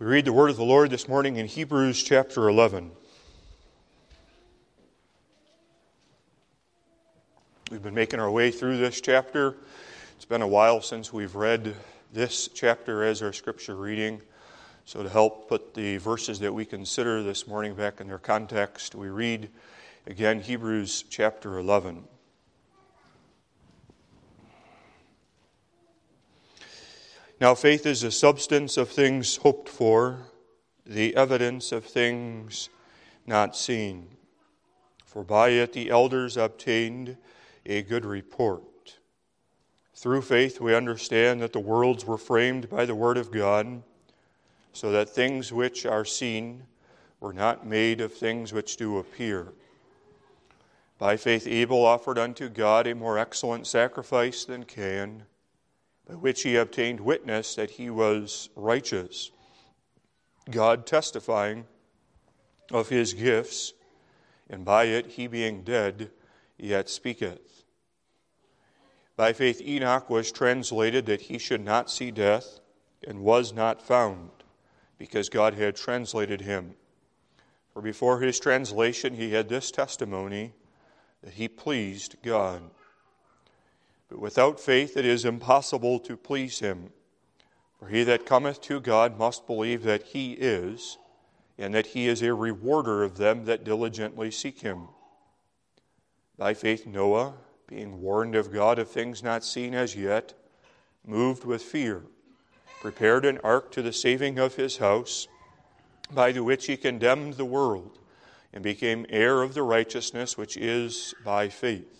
We read the word of the Lord this morning in Hebrews chapter 11. We've been making our way through this chapter. It's been a while since we've read this chapter as our scripture reading. So, to help put the verses that we consider this morning back in their context, we read again Hebrews chapter 11. Now, faith is the substance of things hoped for, the evidence of things not seen. For by it the elders obtained a good report. Through faith, we understand that the worlds were framed by the Word of God, so that things which are seen were not made of things which do appear. By faith, Abel offered unto God a more excellent sacrifice than Cain by which he obtained witness that he was righteous, God testifying of his gifts, and by it he being dead yet speaketh. By faith, Enoch was translated that he should not see death, and was not found, because God had translated him. For before his translation, he had this testimony that he pleased God. But without faith it is impossible to please him. For he that cometh to God must believe that he is, and that he is a rewarder of them that diligently seek him. By faith, Noah, being warned of God of things not seen as yet, moved with fear, prepared an ark to the saving of his house, by the which he condemned the world, and became heir of the righteousness which is by faith.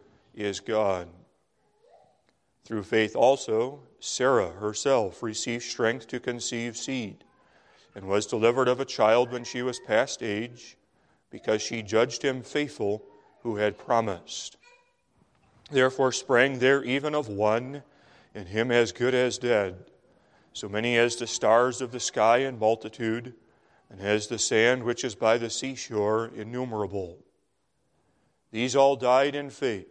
is God. Through faith also, Sarah herself received strength to conceive seed, and was delivered of a child when she was past age, because she judged him faithful who had promised. Therefore sprang there even of one, and him as good as dead, so many as the stars of the sky in multitude, and as the sand which is by the seashore innumerable. These all died in faith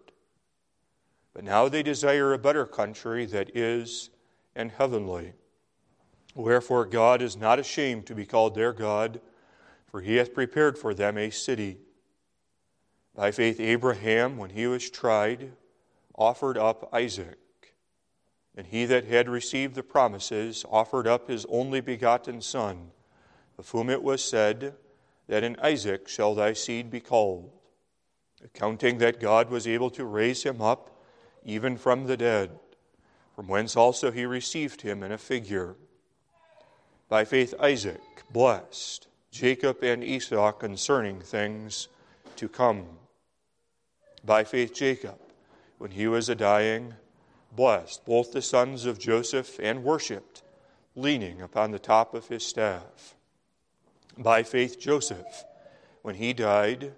But now they desire a better country that is and heavenly. Wherefore God is not ashamed to be called their God, for he hath prepared for them a city. By faith, Abraham, when he was tried, offered up Isaac. And he that had received the promises offered up his only begotten Son, of whom it was said, That in Isaac shall thy seed be called, accounting that God was able to raise him up even from the dead, from whence also he received him in a figure. By faith, Isaac blessed Jacob and Esau concerning things to come. By faith, Jacob, when he was a dying, blessed both the sons of Joseph and worshipped, leaning upon the top of his staff. By faith, Joseph, when he died,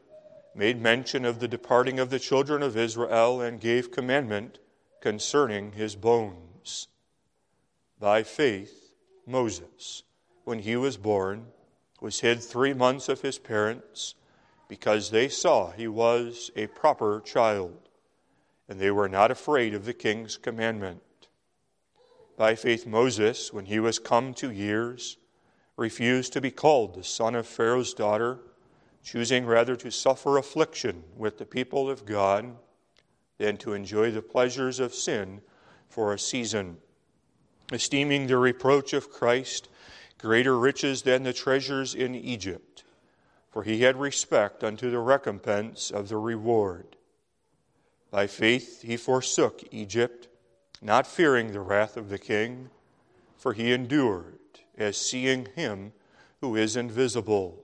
made mention of the departing of the children of Israel and gave commandment concerning his bones. By faith, Moses, when he was born, was hid three months of his parents because they saw he was a proper child, and they were not afraid of the king's commandment. By faith, Moses, when he was come to years, refused to be called the son of Pharaoh's daughter choosing rather to suffer affliction with the people of God than to enjoy the pleasures of sin for a season, esteeming the reproach of Christ greater riches than the treasures in Egypt, for he had respect unto the recompense of the reward. By faith he forsook Egypt, not fearing the wrath of the king, for he endured as seeing him who is invisible.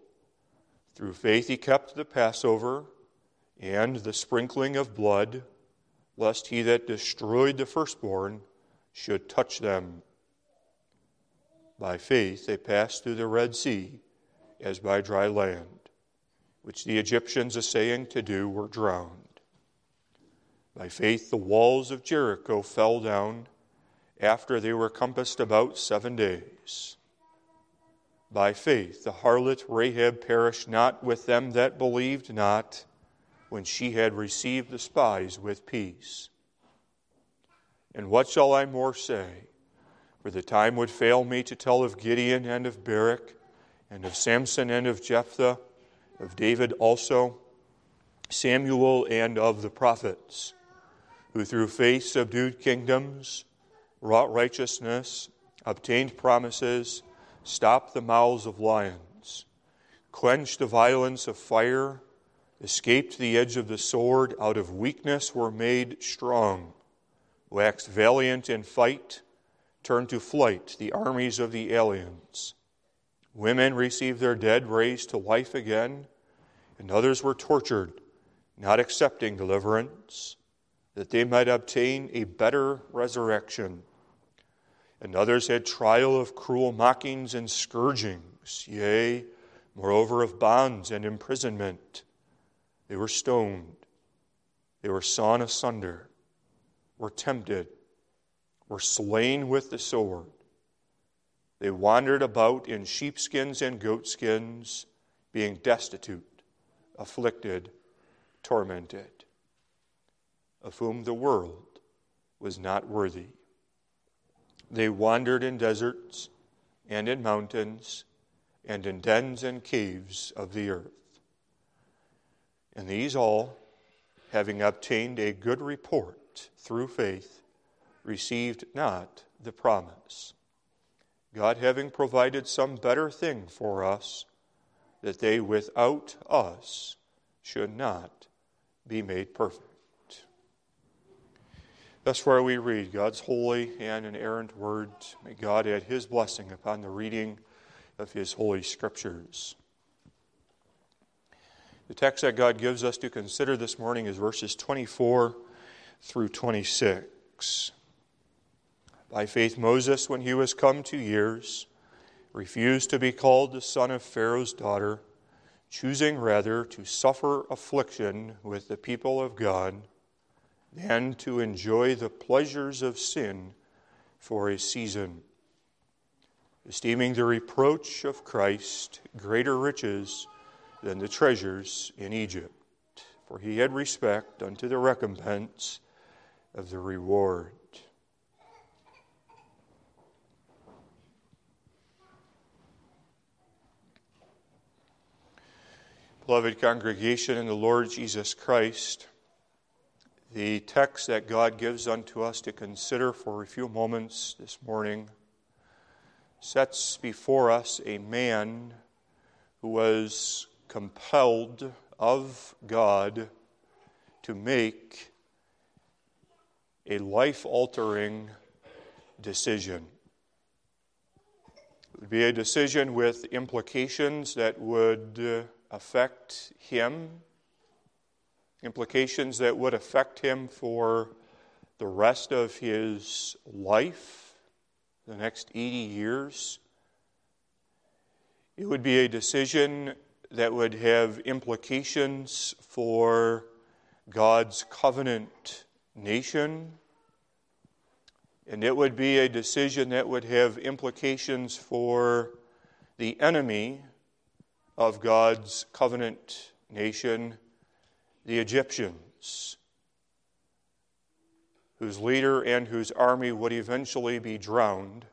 Through faith he kept the Passover and the sprinkling of blood, lest he that destroyed the firstborn should touch them. By faith they passed through the Red Sea as by dry land, which the Egyptians essaying to do were drowned. By faith the walls of Jericho fell down after they were compassed about seven days. By faith the harlot Rahab perished not with them that believed not when she had received the spies with peace. And what shall I more say? For the time would fail me to tell of Gideon and of Barak, and of Samson and of Jephthah, of David also, Samuel and of the prophets, who through faith subdued kingdoms, wrought righteousness, obtained promises, stopped the mouths of lions, quenched the violence of fire, escaped the edge of the sword, out of weakness were made strong, waxed valiant in fight. Turned to flight the armies of the aliens. Women received their dead raised to life again, and others were tortured, not accepting deliverance, that they might obtain a better resurrection. And others had trial of cruel mockings and scourgings, yea, moreover, of bonds and imprisonment. They were stoned, they were sawn asunder, were tempted were slain with the sword. They wandered about in sheepskins and goatskins, being destitute, afflicted, tormented, of whom the world was not worthy. They wandered in deserts and in mountains and in dens and caves of the earth. And these all, having obtained a good report through faith, received not the promise. God having provided some better thing for us, that they without us should not be made perfect. That's where we read God's holy and inerrant word. May God add his blessing upon the reading of his holy scriptures. The text that God gives us to consider this morning is verses 24 through 26. By faith, Moses, when he was come to years, refused to be called the son of Pharaoh's daughter, choosing rather to suffer affliction with the people of God than to enjoy the pleasures of sin for a season, esteeming the reproach of Christ greater riches than the treasures in Egypt, for he had respect unto the recompense of the reward. Beloved congregation in the Lord Jesus Christ, the text that God gives unto us to consider for a few moments this morning sets before us a man who was compelled of God to make a life altering decision. It would be a decision with implications that would uh, affect him, implications that would affect him for the rest of his life, the next 80 years. It would be a decision that would have implications for God's covenant nation. And it would be a decision that would have implications for the enemy of God's covenant nation, the Egyptians, whose leader and whose army would eventually be drowned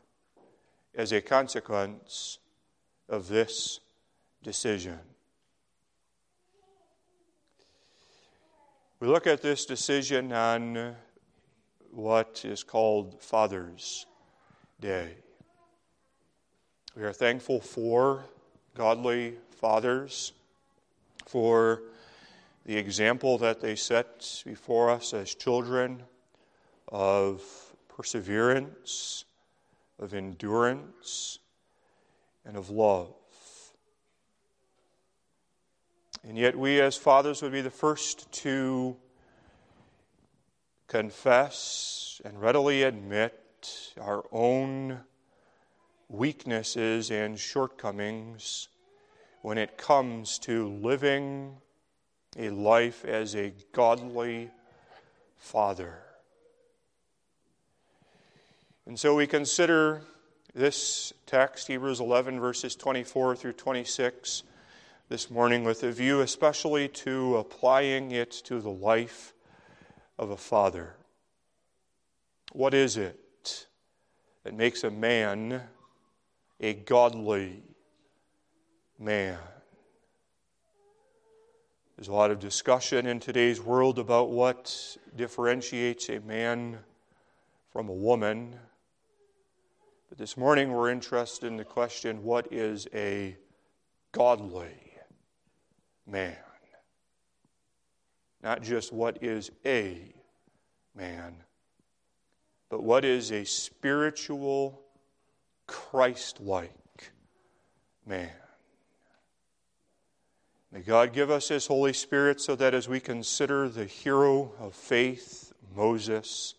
as a consequence of this decision. We look at this decision on what is called Father's Day. We are thankful for godly fathers, for the example that they set before us as children of perseverance, of endurance, and of love. And yet, we as fathers would be the first to confess and readily admit our own weaknesses and shortcomings when it comes to living a life as a godly father. And so we consider this text, Hebrews 11, verses 24 through 26, this morning with a view especially to applying it to the life of a father. What is it that makes a man a godly man? There's a lot of discussion in today's world about what differentiates a man from a woman. But this morning we're interested in the question what is a godly man? Not just what is a man, but what is a spiritual, Christ like man. May God give us His Holy Spirit so that as we consider the hero of faith, Moses,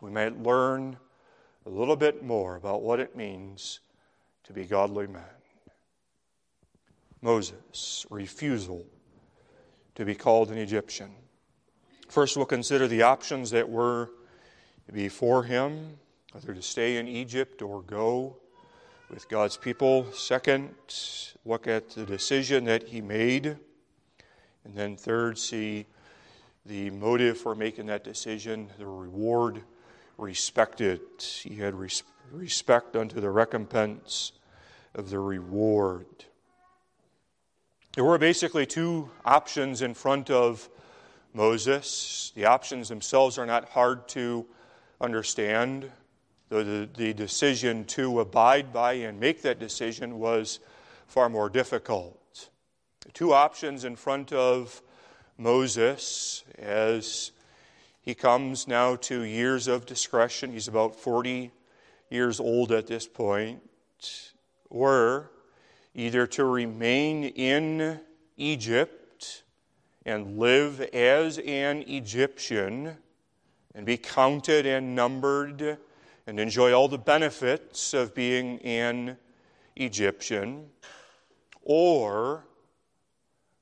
we might learn a little bit more about what it means to be godly men. Moses' refusal to be called an Egyptian. First, we'll consider the options that were before him, whether to stay in Egypt or go with God's people. Second, look at the decision that he made. And then, third, see the motive for making that decision, the reward respected. He had res- respect unto the recompense of the reward. There were basically two options in front of Moses. The options themselves are not hard to understand. The, the, decision to abide by and make that decision was far more difficult. Two options in front of Moses as he comes now to years of discretion. He's about 40 years old at this point. Were either to remain in Egypt and live as an Egyptian and be counted and numbered and enjoy all the benefits of being an Egyptian, or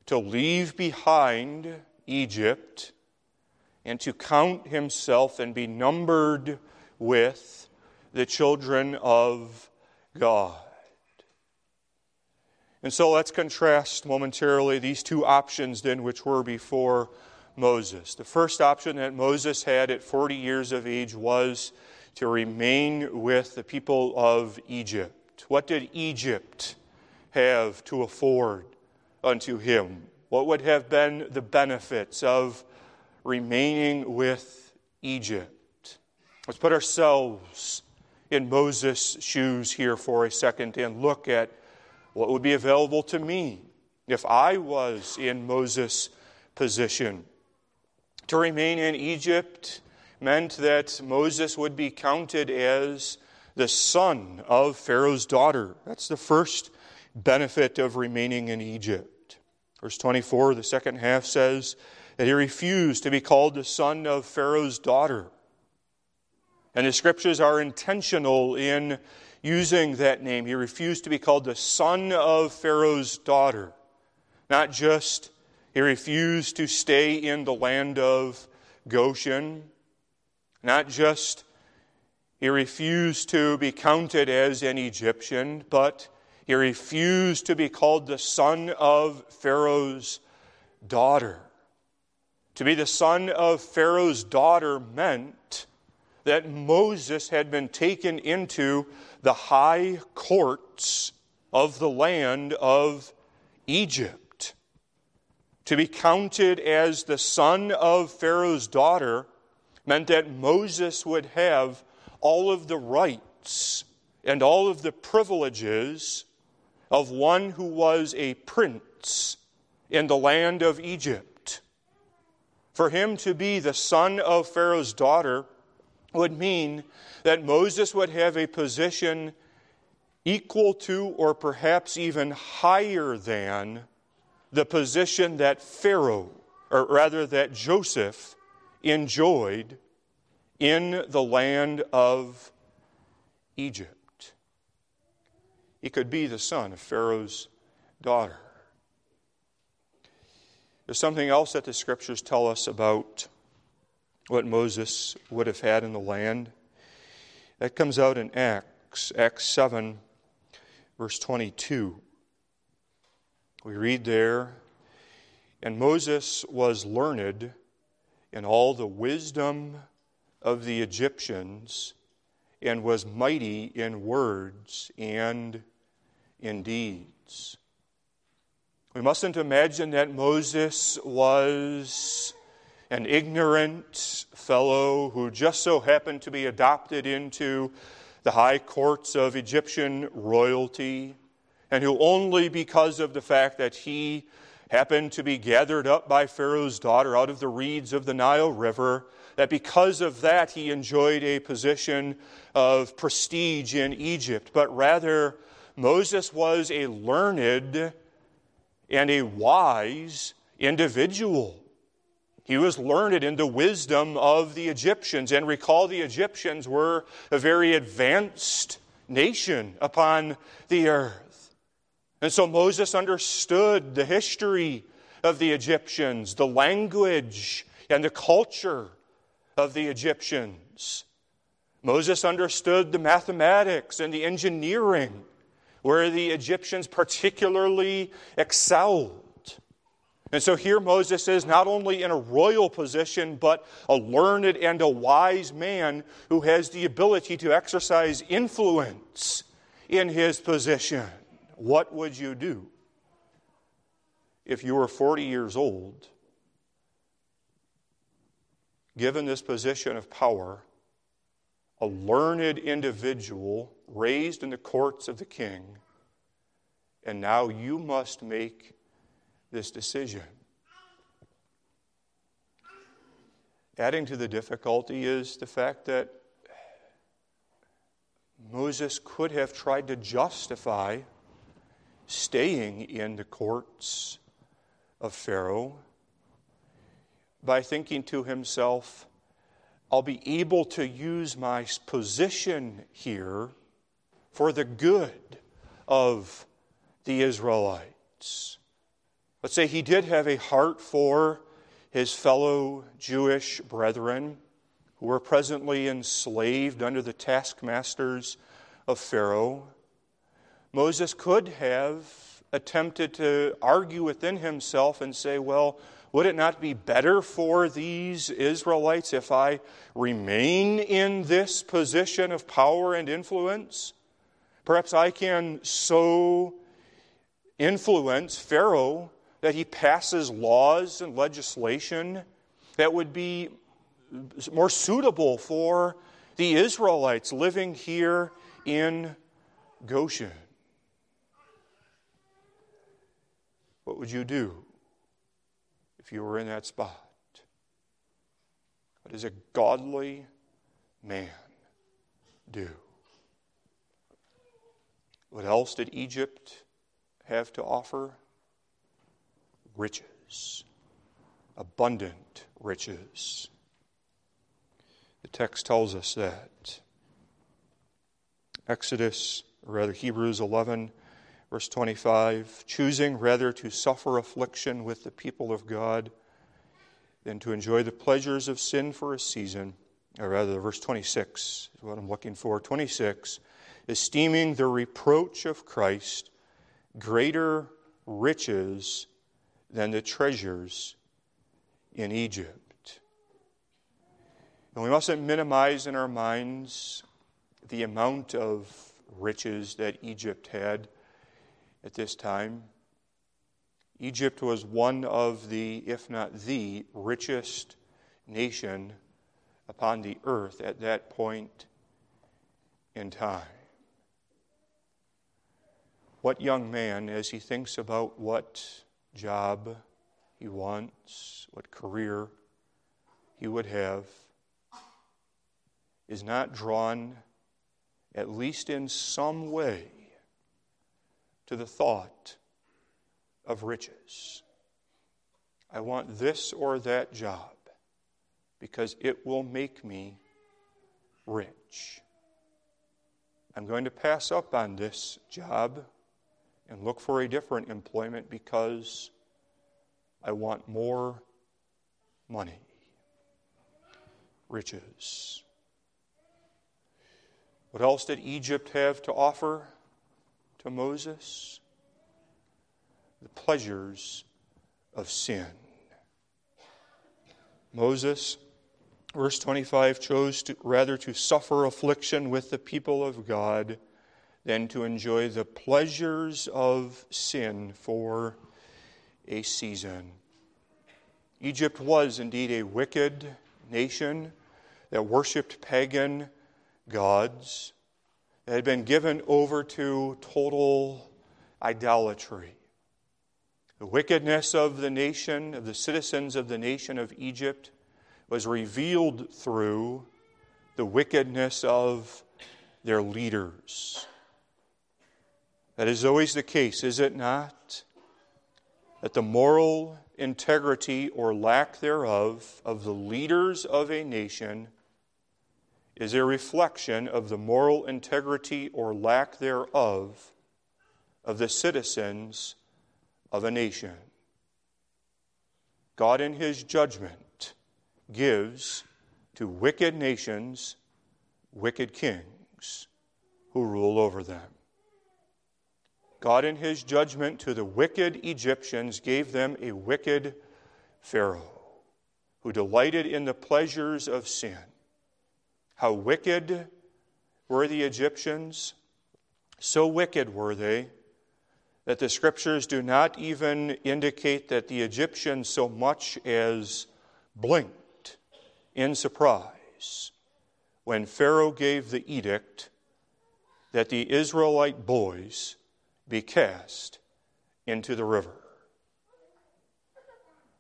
to leave behind Egypt and to count himself and be numbered with the children of God. And so let's contrast momentarily these two options then which were before Moses. The first option that Moses had at 40 years of age was to remain with the people of Egypt. What did Egypt have to afford unto him? What would have been the benefits of remaining with Egypt? Let's put ourselves in Moses' shoes here for a second and look at what would be available to me if I was in Moses' position. To remain in Egypt meant that Moses would be counted as the son of Pharaoh's daughter. That's the first benefit of remaining in Egypt. Verse 24, the second half says that he refused to be called the son of Pharaoh's daughter. And the scriptures are intentional in using that name. He refused to be called the son of Pharaoh's daughter. Not just he refused to stay in the land of Goshen, not just he refused to be counted as an Egyptian, but he refused to be called the son of Pharaoh's daughter. To be the son of Pharaoh's daughter meant that Moses had been taken into the high courts of the land of Egypt. To be counted as the son of Pharaoh's daughter meant that Moses would have all of the rights and all of the privileges of one who was a prince in the land of Egypt. For him to be the son of Pharaoh's daughter would mean that Moses would have a position equal to or perhaps even higher than the position that Pharaoh, or rather that Joseph, enjoyed in the land of Egypt. He could be the son of Pharaoh's daughter. There's something else that the scriptures tell us about what Moses would have had in the land. That comes out in Acts, Acts 7, verse 22. We read there, and Moses was learned in all the wisdom of the Egyptians and was mighty in words and in deeds. We mustn't imagine that Moses was an ignorant fellow who just so happened to be adopted into the high courts of Egyptian royalty, and who only because of the fact that he happened to be gathered up by Pharaoh's daughter out of the reeds of the Nile River, that because of that he enjoyed a position of prestige in Egypt, but rather Moses was a learned and a wise individual. He was learned in the wisdom of the Egyptians. And recall, the Egyptians were a very advanced nation upon the earth. And so Moses understood the history of the Egyptians, the language and the culture of the Egyptians. Moses understood the mathematics and the engineering where the Egyptians particularly excelled. And so here Moses is not only in a royal position, but a learned and a wise man who has the ability to exercise influence in his position. What would you do if you were 40 years old, given this position of power, a learned individual raised in the courts of the king, and now you must make this decision. Adding to the difficulty is the fact that Moses could have tried to justify staying in the courts of Pharaoh by thinking to himself, I'll be able to use my position here for the good of the Israelites. Let's say he did have a heart for his fellow Jewish brethren who were presently enslaved under the taskmasters of Pharaoh. Moses could have attempted to argue within himself and say, well, would it not be better for these Israelites if I remain in this position of power and influence? Perhaps I can so influence Pharaoh that he passes laws and legislation that would be more suitable for the Israelites living here in Goshen. Would you do if you were in that spot? What does a godly man do? What else did Egypt have to offer? riches, abundant riches. The text tells us that. Exodus, or rather Hebrews 11, verse 25, choosing rather to suffer affliction with the people of God than to enjoy the pleasures of sin for a season, or rather, verse 26 is what I'm looking for. 26, esteeming the reproach of Christ greater riches than the treasures in Egypt. And we mustn't minimize in our minds the amount of riches that Egypt had at this time. Egypt was one of the, if not the, richest nation upon the earth at that point in time. what young man, as he thinks about what job he wants, what career he would have, is not drawn, at least in some way, to the thought of riches? I want this or that job because it will make me rich. I'm going to pass up on this job and look for a different employment because I want more money, riches. What else did Egypt have to offer to Moses? The pleasures of sin. Moses, verse 25, chose to, rather to suffer affliction with the people of God than to enjoy the pleasures of sin for a season. Egypt was indeed a wicked nation that worshiped pagan gods, had been given over to total idolatry. The wickedness of the nation, of the citizens of the nation of Egypt, was revealed through the wickedness of their leaders. That is always the case, is it not? That the moral integrity or lack thereof of the leaders of a nation is a reflection of the moral integrity or lack thereof of the citizens of a nation. God, in His judgment, gives to wicked nations wicked kings who rule over them. God, in His judgment to the wicked Egyptians, gave them a wicked Pharaoh who delighted in the pleasures of sin. How wicked were the Egyptians? So wicked were they that the scriptures do not even indicate that the Egyptians so much as blinked in surprise when Pharaoh gave the edict that the Israelite boys be cast into the river.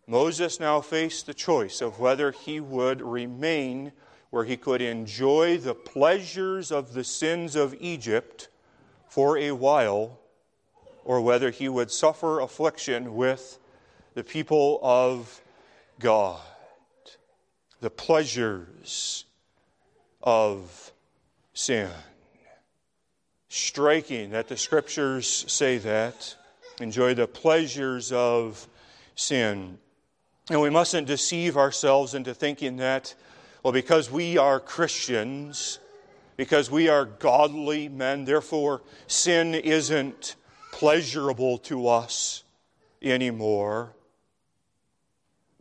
Moses now faced the choice of whether he would remain where he could enjoy the pleasures of the sins of Egypt for a while or whether he would suffer affliction with the people of God. The pleasures of sin. Striking that the scriptures say that. Enjoy the pleasures of sin. And we mustn't deceive ourselves into thinking that, well, because we are Christians, because we are godly men, therefore sin isn't pleasurable to us anymore.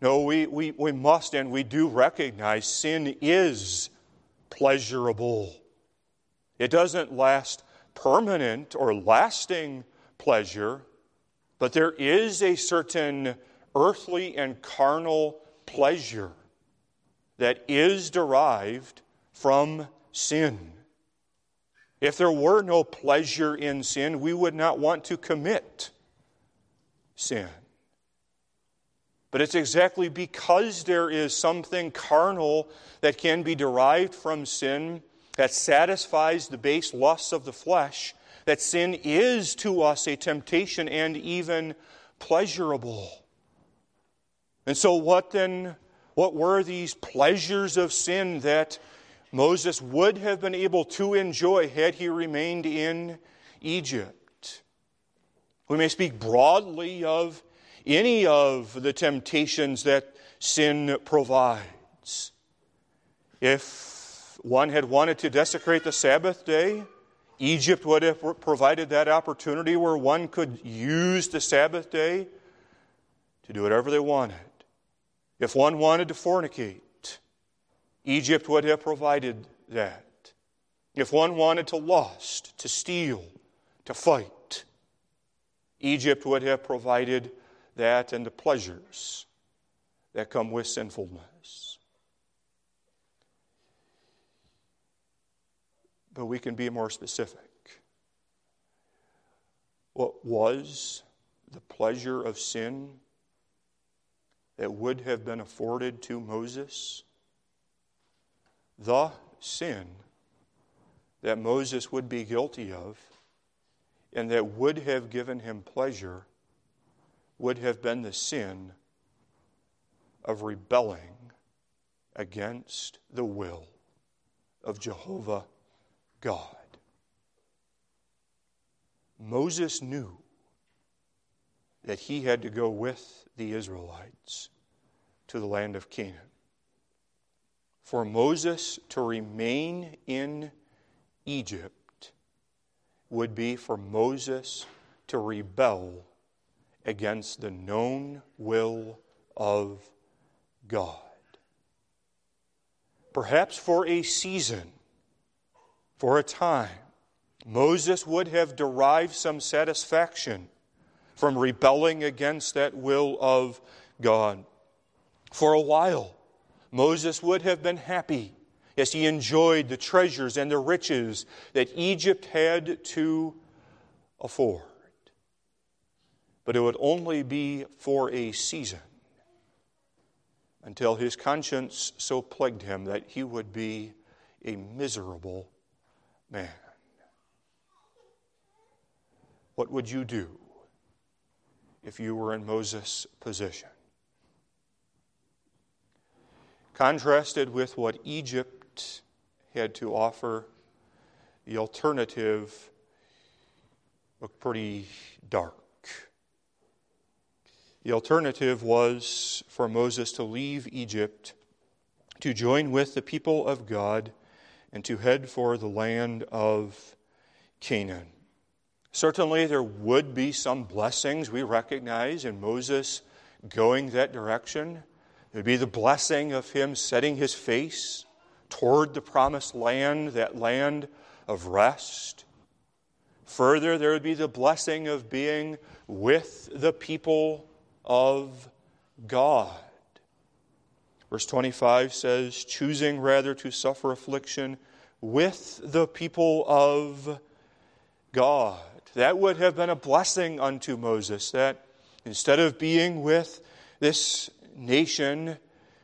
No, we, we, we must and we do recognize sin is pleasurable. It doesn't last permanent or lasting pleasure, but there is a certain earthly and carnal pleasure that is derived from sin. If there were no pleasure in sin, we would not want to commit sin. But it's exactly because there is something carnal that can be derived from sin that satisfies the base lusts of the flesh that sin is to us a temptation and even pleasurable. And so, what then? What were these pleasures of sin that Moses would have been able to enjoy had he remained in Egypt. We may speak broadly of any of the temptations that sin provides. If one had wanted to desecrate the Sabbath day, Egypt would have provided that opportunity where one could use the Sabbath day to do whatever they wanted. If one wanted to fornicate, Egypt would have provided that. If one wanted to lust, to steal, to fight, Egypt would have provided that and the pleasures that come with sinfulness. But we can be more specific. what was the pleasure of sin that would have been afforded to Moses? The sin that Moses would be guilty of and that would have given him pleasure would have been the sin of rebelling against the will of Jehovah God. Moses knew that he had to go with the Israelites to the land of Canaan. For Moses to remain in Egypt would be for Moses to rebel against the known will of God. Perhaps for a season, for a time, Moses would have derived some satisfaction from rebelling against that will of God. For a while, Moses would have been happy as he enjoyed the treasures and the riches that Egypt had to afford. But it would only be for a season until his conscience so plagued him that he would be a miserable man. What would you do if you were in Moses' position? Contrasted with what Egypt had to offer, the alternative looked pretty dark. The alternative was for Moses to leave Egypt, to join with the people of God, and to head for the land of Canaan. Certainly, there would be some blessings we recognize in Moses going that direction. It would be the blessing of him setting his face toward the promised land, that land of rest. Further, there would be the blessing of being with the people of God. Verse 25 says, choosing rather to suffer affliction with the people of God. That would have been a blessing unto Moses, that instead of being with this nation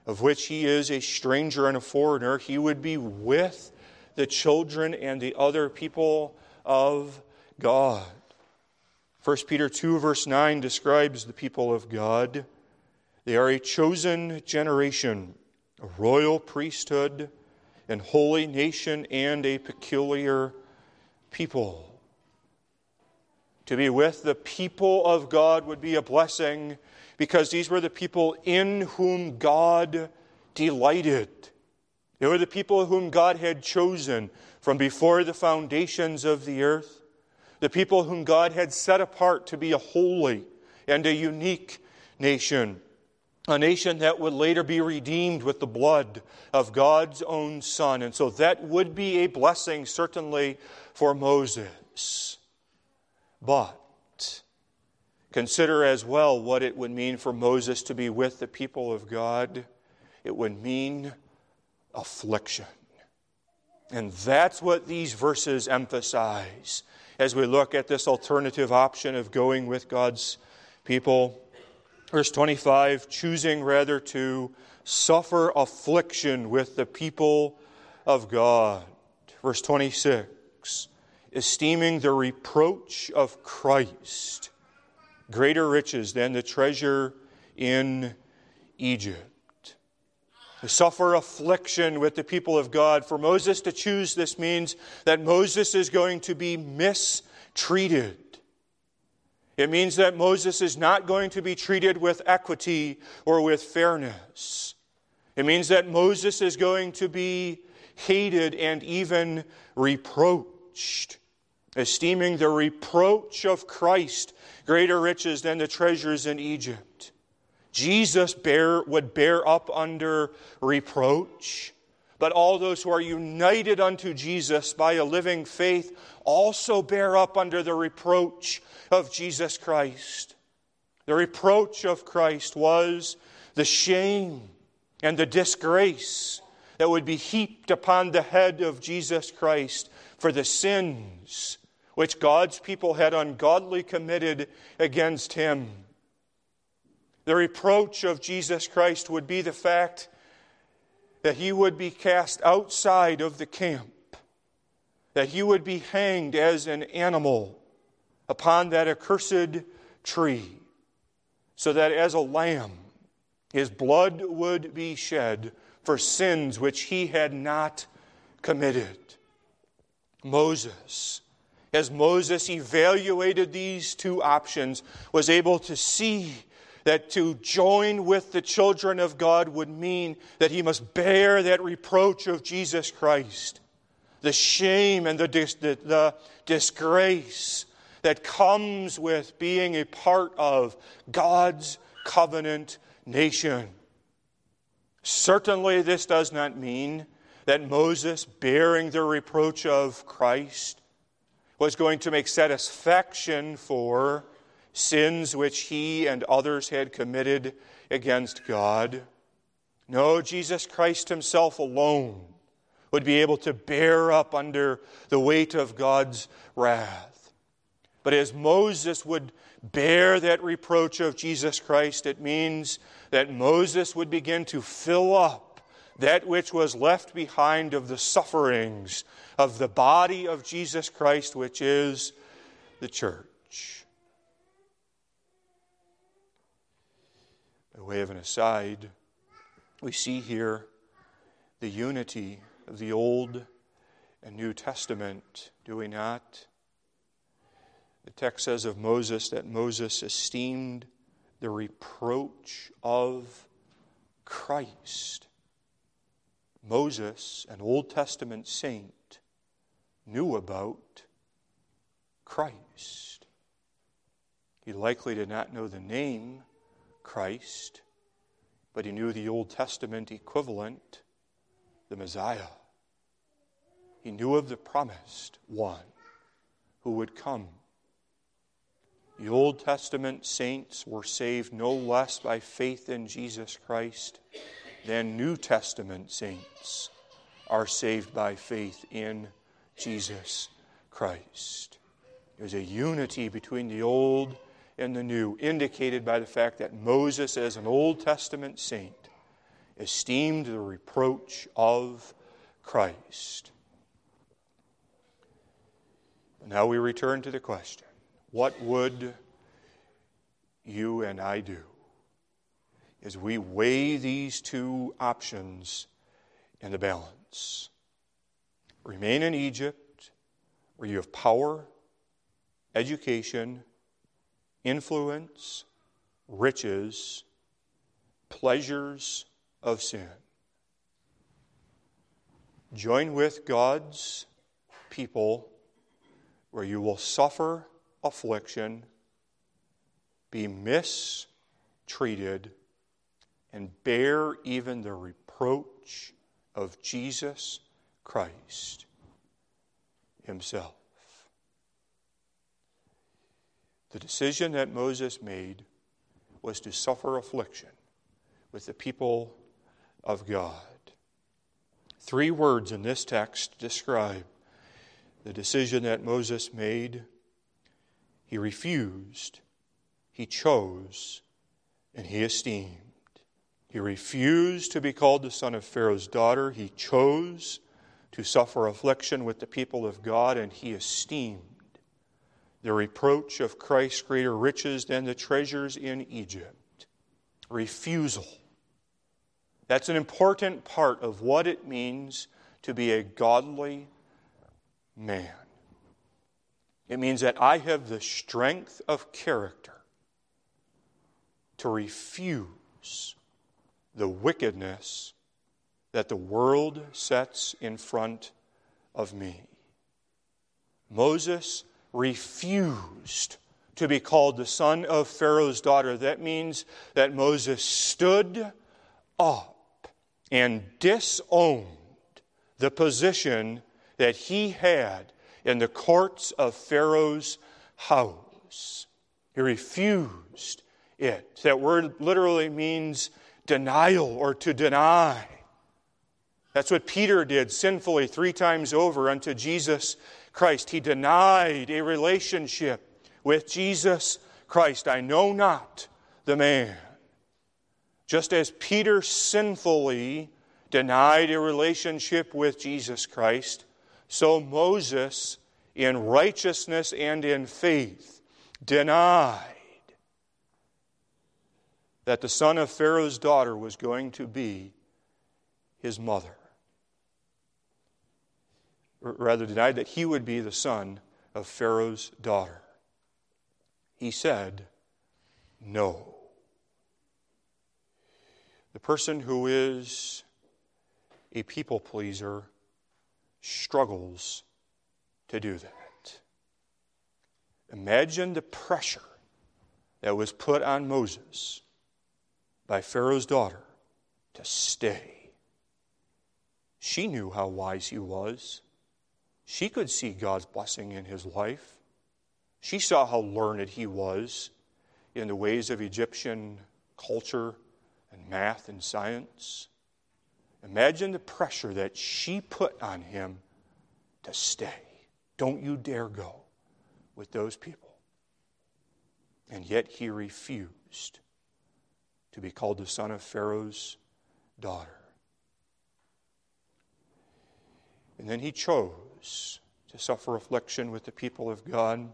of which he is a stranger and a foreigner, he would be with the children and the other people of God. 1 Peter 2, verse 9 describes the people of God. They are a chosen generation, a royal priesthood, and holy nation, and a peculiar people. To be with the people of God would be a blessing because these were the people in whom God delighted. They were the people whom God had chosen from before the foundations of the earth, the people whom God had set apart to be a holy and a unique nation, a nation that would later be redeemed with the blood of God's own Son. And so that would be a blessing, certainly, for Moses. But consider as well what it would mean for Moses to be with the people of God. It would mean affliction. And that's what these verses emphasize as we look at this alternative option of going with God's people. Verse 25, choosing rather to suffer affliction with the people of God. Verse 26, esteeming the reproach of Christ greater riches than the treasure in Egypt. To suffer affliction with the people of God. For Moses to choose this means that Moses is going to be mistreated. It means that Moses is not going to be treated with equity or with fairness. It means that Moses is going to be hated and even reproached esteeming the reproach of Christ greater riches than the treasures in Egypt. Jesus bear, would bear up under reproach, but all those who are united unto Jesus by a living faith also bear up under the reproach of Jesus Christ. The reproach of Christ was the shame and the disgrace that would be heaped upon the head of Jesus Christ for the sins which God's people had ungodly committed against him. The reproach of Jesus Christ would be the fact that he would be cast outside of the camp, that he would be hanged as an animal upon that accursed tree, so that as a lamb his blood would be shed for sins which he had not committed. Moses, as Moses evaluated these two options, was able to see that to join with the children of God would mean that he must bear that reproach of Jesus Christ, the shame and the, dis- the, the disgrace that comes with being a part of God's covenant nation. Certainly, this does not mean that Moses, bearing the reproach of Christ, was going to make satisfaction for sins which he and others had committed against God. No, Jesus Christ himself alone would be able to bear up under the weight of God's wrath. But as Moses would bear that reproach of Jesus Christ, it means that Moses would begin to fill up that which was left behind of the sufferings of the body of Jesus Christ, which is the church. By way of an aside, we see here the unity of the Old and New Testament, do we not? The text says of Moses that Moses esteemed the reproach of Christ. Moses, an Old Testament saint, knew about Christ. He likely did not know the name Christ, but he knew the Old Testament equivalent, the Messiah. He knew of the promised one who would come the Old Testament saints were saved no less by faith in Jesus Christ than New Testament saints are saved by faith in Jesus Christ. There's a unity between the Old and the New, indicated by the fact that Moses, as an Old Testament saint, esteemed the reproach of Christ. Now we return to the question what would you and I do as we weigh these two options in the balance? Remain in Egypt, where you have power, education, influence, riches, pleasures of sin. Join with God's people where you will suffer affliction, be mistreated, and bear even the reproach of Jesus Christ Himself. The decision that Moses made was to suffer affliction with the people of God. Three words in this text describe the decision that Moses made he refused, he chose, and he esteemed. He refused to be called the son of Pharaoh's daughter. He chose to suffer affliction with the people of God, and he esteemed the reproach of Christ's greater riches than the treasures in Egypt. Refusal. That's an important part of what it means to be a godly man. It means that I have the strength of character to refuse the wickedness that the world sets in front of me. Moses refused to be called the son of Pharaoh's daughter. That means that Moses stood up and disowned the position that he had in the courts of Pharaoh's house. He refused it. That word literally means denial or to deny. That's what Peter did sinfully three times over unto Jesus Christ. He denied a relationship with Jesus Christ. I know not the man. Just as Peter sinfully denied a relationship with Jesus Christ, so Moses, in righteousness and in faith, denied that the son of Pharaoh's daughter was going to be his mother. Rather, denied that he would be the son of Pharaoh's daughter. He said, No. The person who is a people pleaser struggles to do that. Imagine the pressure that was put on Moses by Pharaoh's daughter to stay. She knew how wise he was. She could see God's blessing in his life. She saw how learned he was in the ways of Egyptian culture and math and science. Imagine the pressure that she put on him to stay. Don't you dare go with those people. And yet he refused to be called the son of Pharaoh's daughter. And then he chose to suffer affliction with the people of God,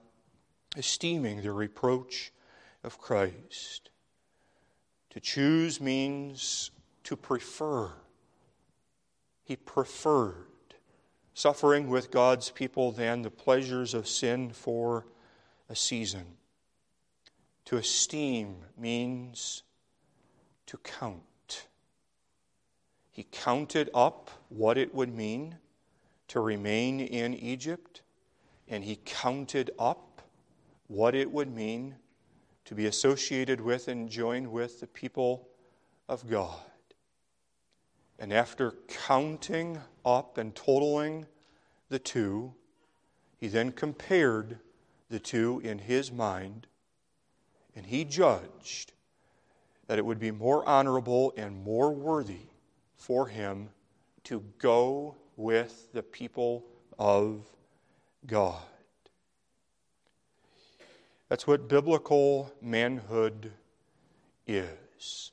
esteeming the reproach of Christ. To choose means to prefer. He preferred suffering with God's people than the pleasures of sin for a season. To esteem means to count. He counted up what it would mean to remain in Egypt, and he counted up what it would mean to be associated with and join with the people of God. And after counting up and totaling the two, he then compared the two in his mind, and he judged that it would be more honorable and more worthy for him to go with the people of God. That's what biblical manhood is.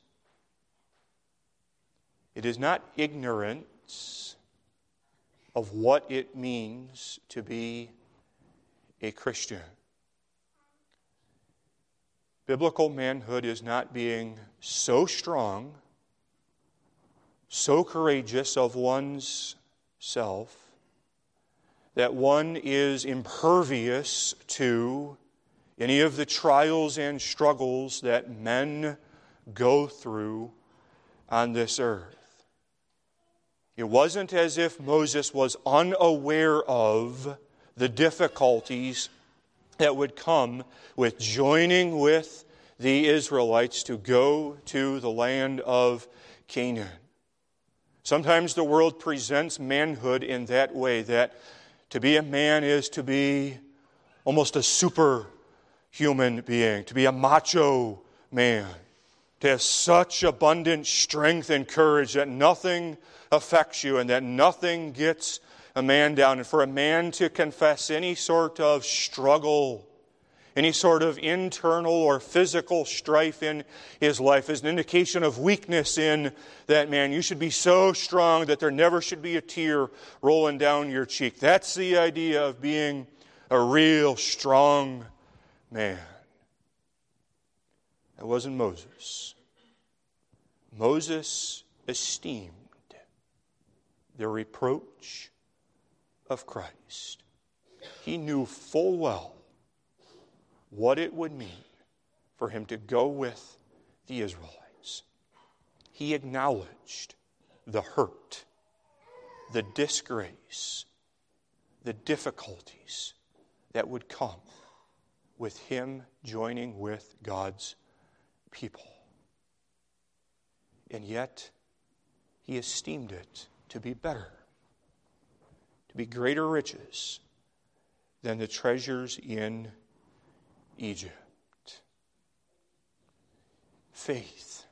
It is not ignorance of what it means to be a Christian. Biblical manhood is not being so strong, so courageous of one's self, that one is impervious to any of the trials and struggles that men go through on this earth. It wasn't as if Moses was unaware of the difficulties that would come with joining with the Israelites to go to the land of Canaan. Sometimes the world presents manhood in that way that to be a man is to be almost a superhuman being, to be a macho man, to have such abundant strength and courage that nothing affects you and that nothing gets a man down, and for a man to confess any sort of struggle, any sort of internal or physical strife in his life is an indication of weakness in that man. You should be so strong that there never should be a tear rolling down your cheek. That's the idea of being a real strong man. That wasn't Moses. Moses esteemed the reproach of Christ. He knew full well what it would mean for him to go with the Israelites. He acknowledged the hurt, the disgrace, the difficulties that would come with him joining with God's people. And yet, he esteemed it to be better to be greater riches than the treasures in Egypt. Faith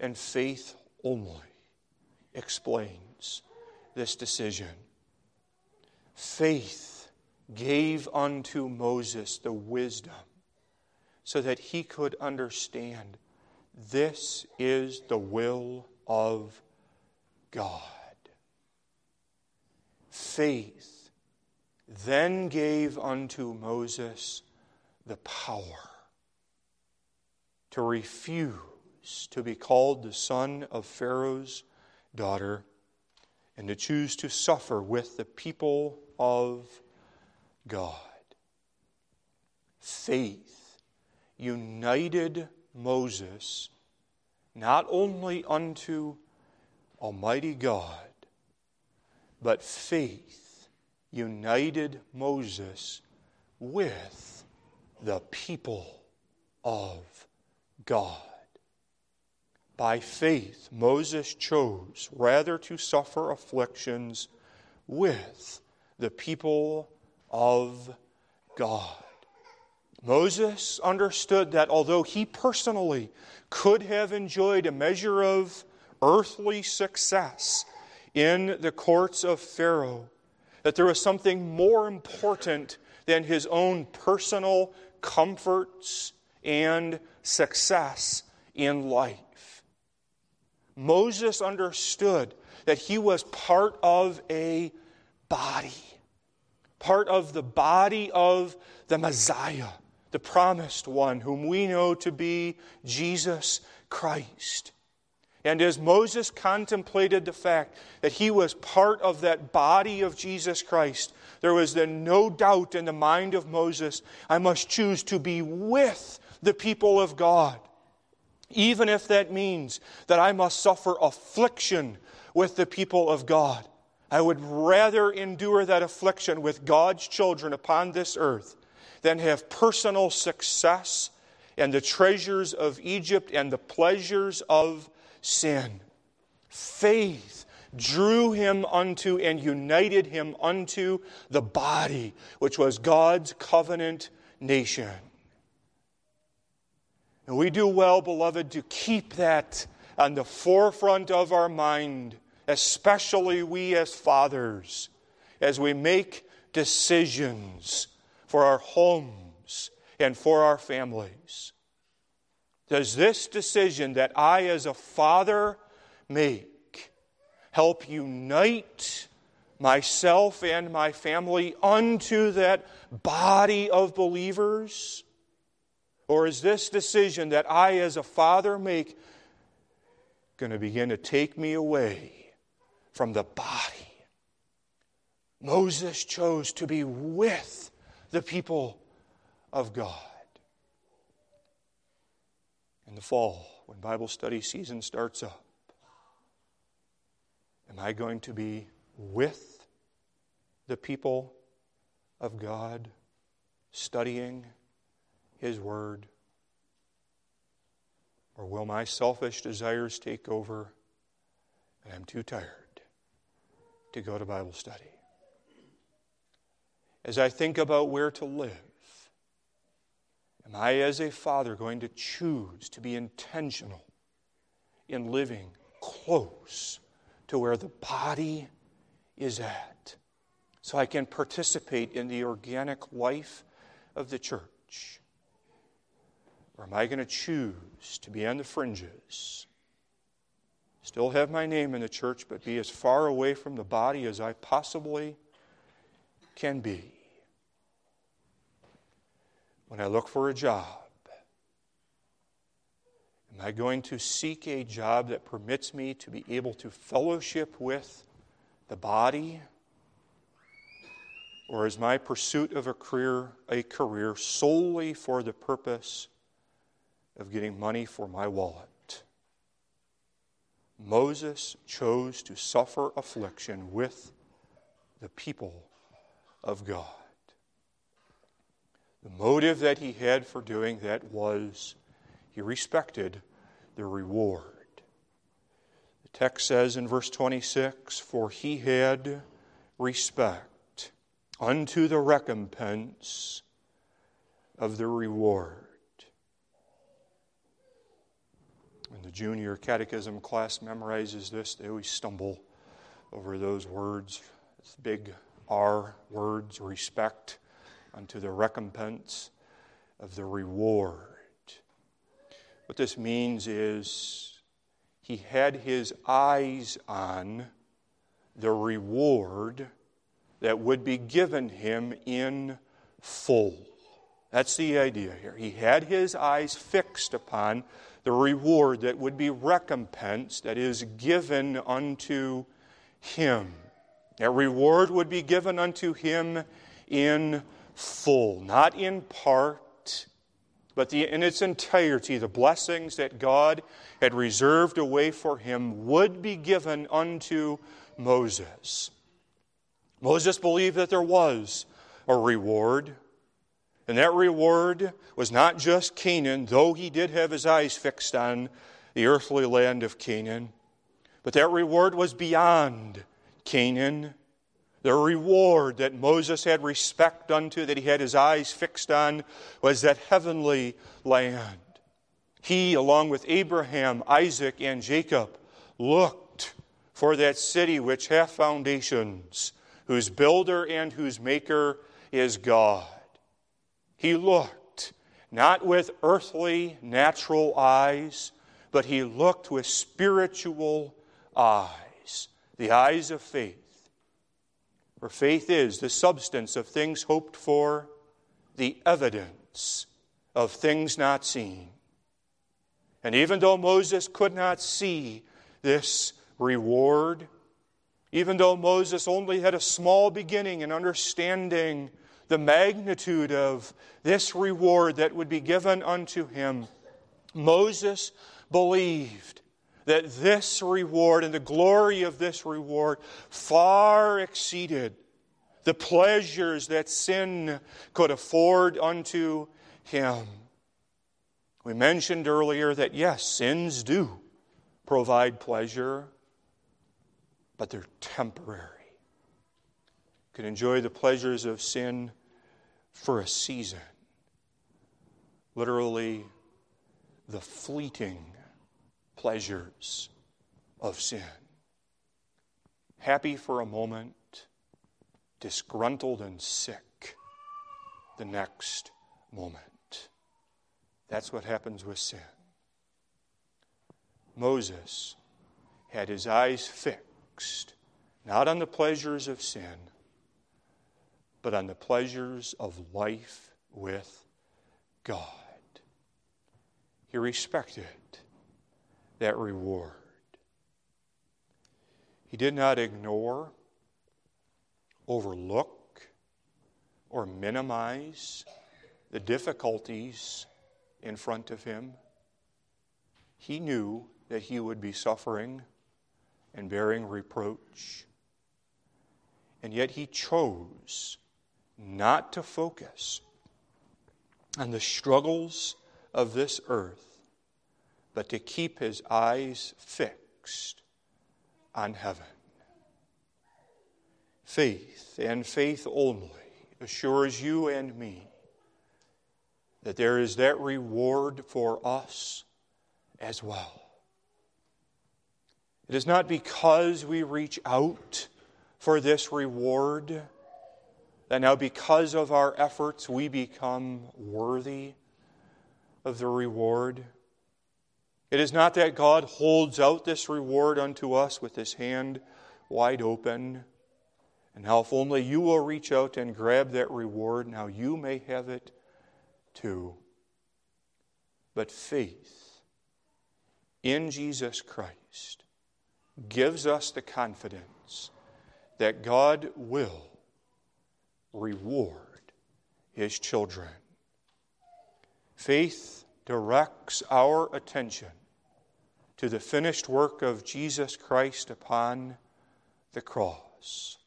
and faith only explains this decision. Faith gave unto Moses the wisdom so that he could understand this is the will of God. Faith then gave unto Moses the power to refuse to be called the son of Pharaoh's daughter and to choose to suffer with the people of God. Faith united Moses not only unto Almighty God, but faith united Moses with the people of God. By faith, Moses chose rather to suffer afflictions with the people of God. Moses understood that although he personally could have enjoyed a measure of earthly success in the courts of Pharaoh, that there was something more important than his own personal comforts and success in life. Moses understood that he was part of a body, part of the body of the Messiah, the promised one, whom we know to be Jesus Christ. And as Moses contemplated the fact that he was part of that body of Jesus Christ, there was then no doubt in the mind of Moses I must choose to be with the people of God, even if that means that I must suffer affliction with the people of God. I would rather endure that affliction with God's children upon this earth than have personal success and the treasures of Egypt and the pleasures of sin. Faith drew him unto and united him unto the body, which was God's covenant nation. And we do well, beloved, to keep that on the forefront of our mind, especially we as fathers, as we make decisions for our homes and for our families. Does this decision that I, as a father, make help unite myself and my family unto that body of believers? Or is this decision that I, as a father, make going to begin to take me away from the body? Moses chose to be with the people of God in the fall when Bible study season starts up? Am I going to be with the people of God studying His Word? Or will my selfish desires take over and I'm too tired to go to Bible study? As I think about where to live, Am I, as a father, going to choose to be intentional in living close to where the body is at so I can participate in the organic life of the church? Or am I going to choose to be on the fringes? Still have my name in the church, but be as far away from the body as I possibly can be when I look for a job? Am I going to seek a job that permits me to be able to fellowship with the body? Or is my pursuit of a career a career solely for the purpose of getting money for my wallet? Moses chose to suffer affliction with the people of God. The motive that he had for doing that was he respected the reward. The text says in verse 26 For he had respect unto the recompense of the reward. When the junior catechism class memorizes this, they always stumble over those words, big R words, respect unto the recompense of the reward. What this means is he had his eyes on the reward that would be given him in full. That's the idea here. He had his eyes fixed upon the reward that would be recompensed, that is given unto him. That reward would be given unto him in full, not in part, but the, in its entirety. The blessings that God had reserved away for him would be given unto Moses. Moses believed that there was a reward. And that reward was not just Canaan, though he did have his eyes fixed on the earthly land of Canaan, but that reward was beyond Canaan. The reward that Moses had respect unto, that he had his eyes fixed on, was that heavenly land. He, along with Abraham, Isaac, and Jacob, looked for that city which hath foundations, whose builder and whose maker is God. He looked not with earthly, natural eyes, but he looked with spiritual eyes, the eyes of faith. For faith is the substance of things hoped for, the evidence of things not seen. And even though Moses could not see this reward, even though Moses only had a small beginning in understanding the magnitude of this reward that would be given unto him, Moses believed that this reward and the glory of this reward far exceeded the pleasures that sin could afford unto him. We mentioned earlier that yes, sins do provide pleasure, but they're temporary You can enjoy the pleasures of sin for a season. Literally, the fleeting pleasures of sin. Happy for a moment, disgruntled and sick the next moment. That's what happens with sin. Moses had his eyes fixed not on the pleasures of sin but on the pleasures of life with God. He respected that reward. He did not ignore, overlook, or minimize the difficulties in front of him. He knew that he would be suffering and bearing reproach. And yet he chose not to focus on the struggles of this earth, but to keep his eyes fixed on heaven. Faith and faith only assures you and me that there is that reward for us as well. It is not because we reach out for this reward that now, because of our efforts, we become worthy of the reward. It is not that God holds out this reward unto us with his hand wide open. And how if only you will reach out and grab that reward, now you may have it too. But faith in Jesus Christ gives us the confidence that God will reward his children. Faith directs our attention to the finished work of Jesus Christ upon the cross.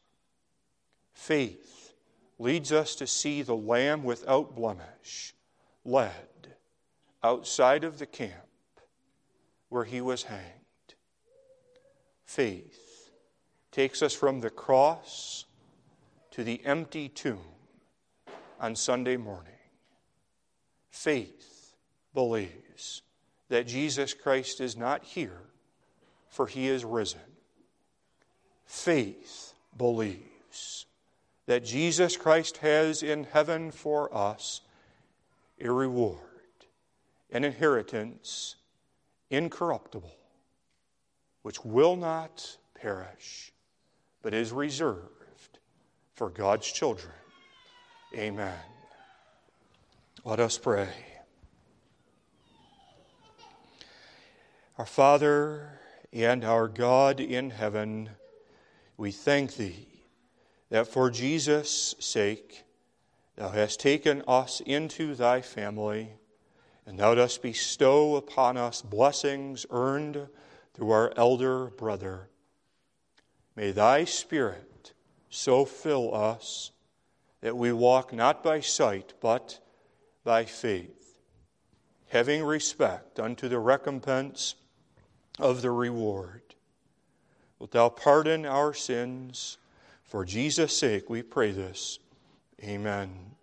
Faith leads us to see the Lamb without blemish led outside of the camp where he was hanged. Faith takes us from the cross to the empty tomb on Sunday morning. Faith believes that Jesus Christ is not here, for he is risen. faith believes that Jesus Christ has in heaven for us a reward, an inheritance incorruptible, which will not perish, but is reserved for God's children. Amen. Let us pray. Our Father and our God in heaven, we thank Thee that for Jesus' sake Thou hast taken us into Thy family, and Thou dost bestow upon us blessings earned through our elder brother. May Thy Spirit so fill us that we walk not by sight, but by faith, having respect unto the recompense of the reward. Wilt thou pardon our sins? For Jesus' sake we pray this. Amen.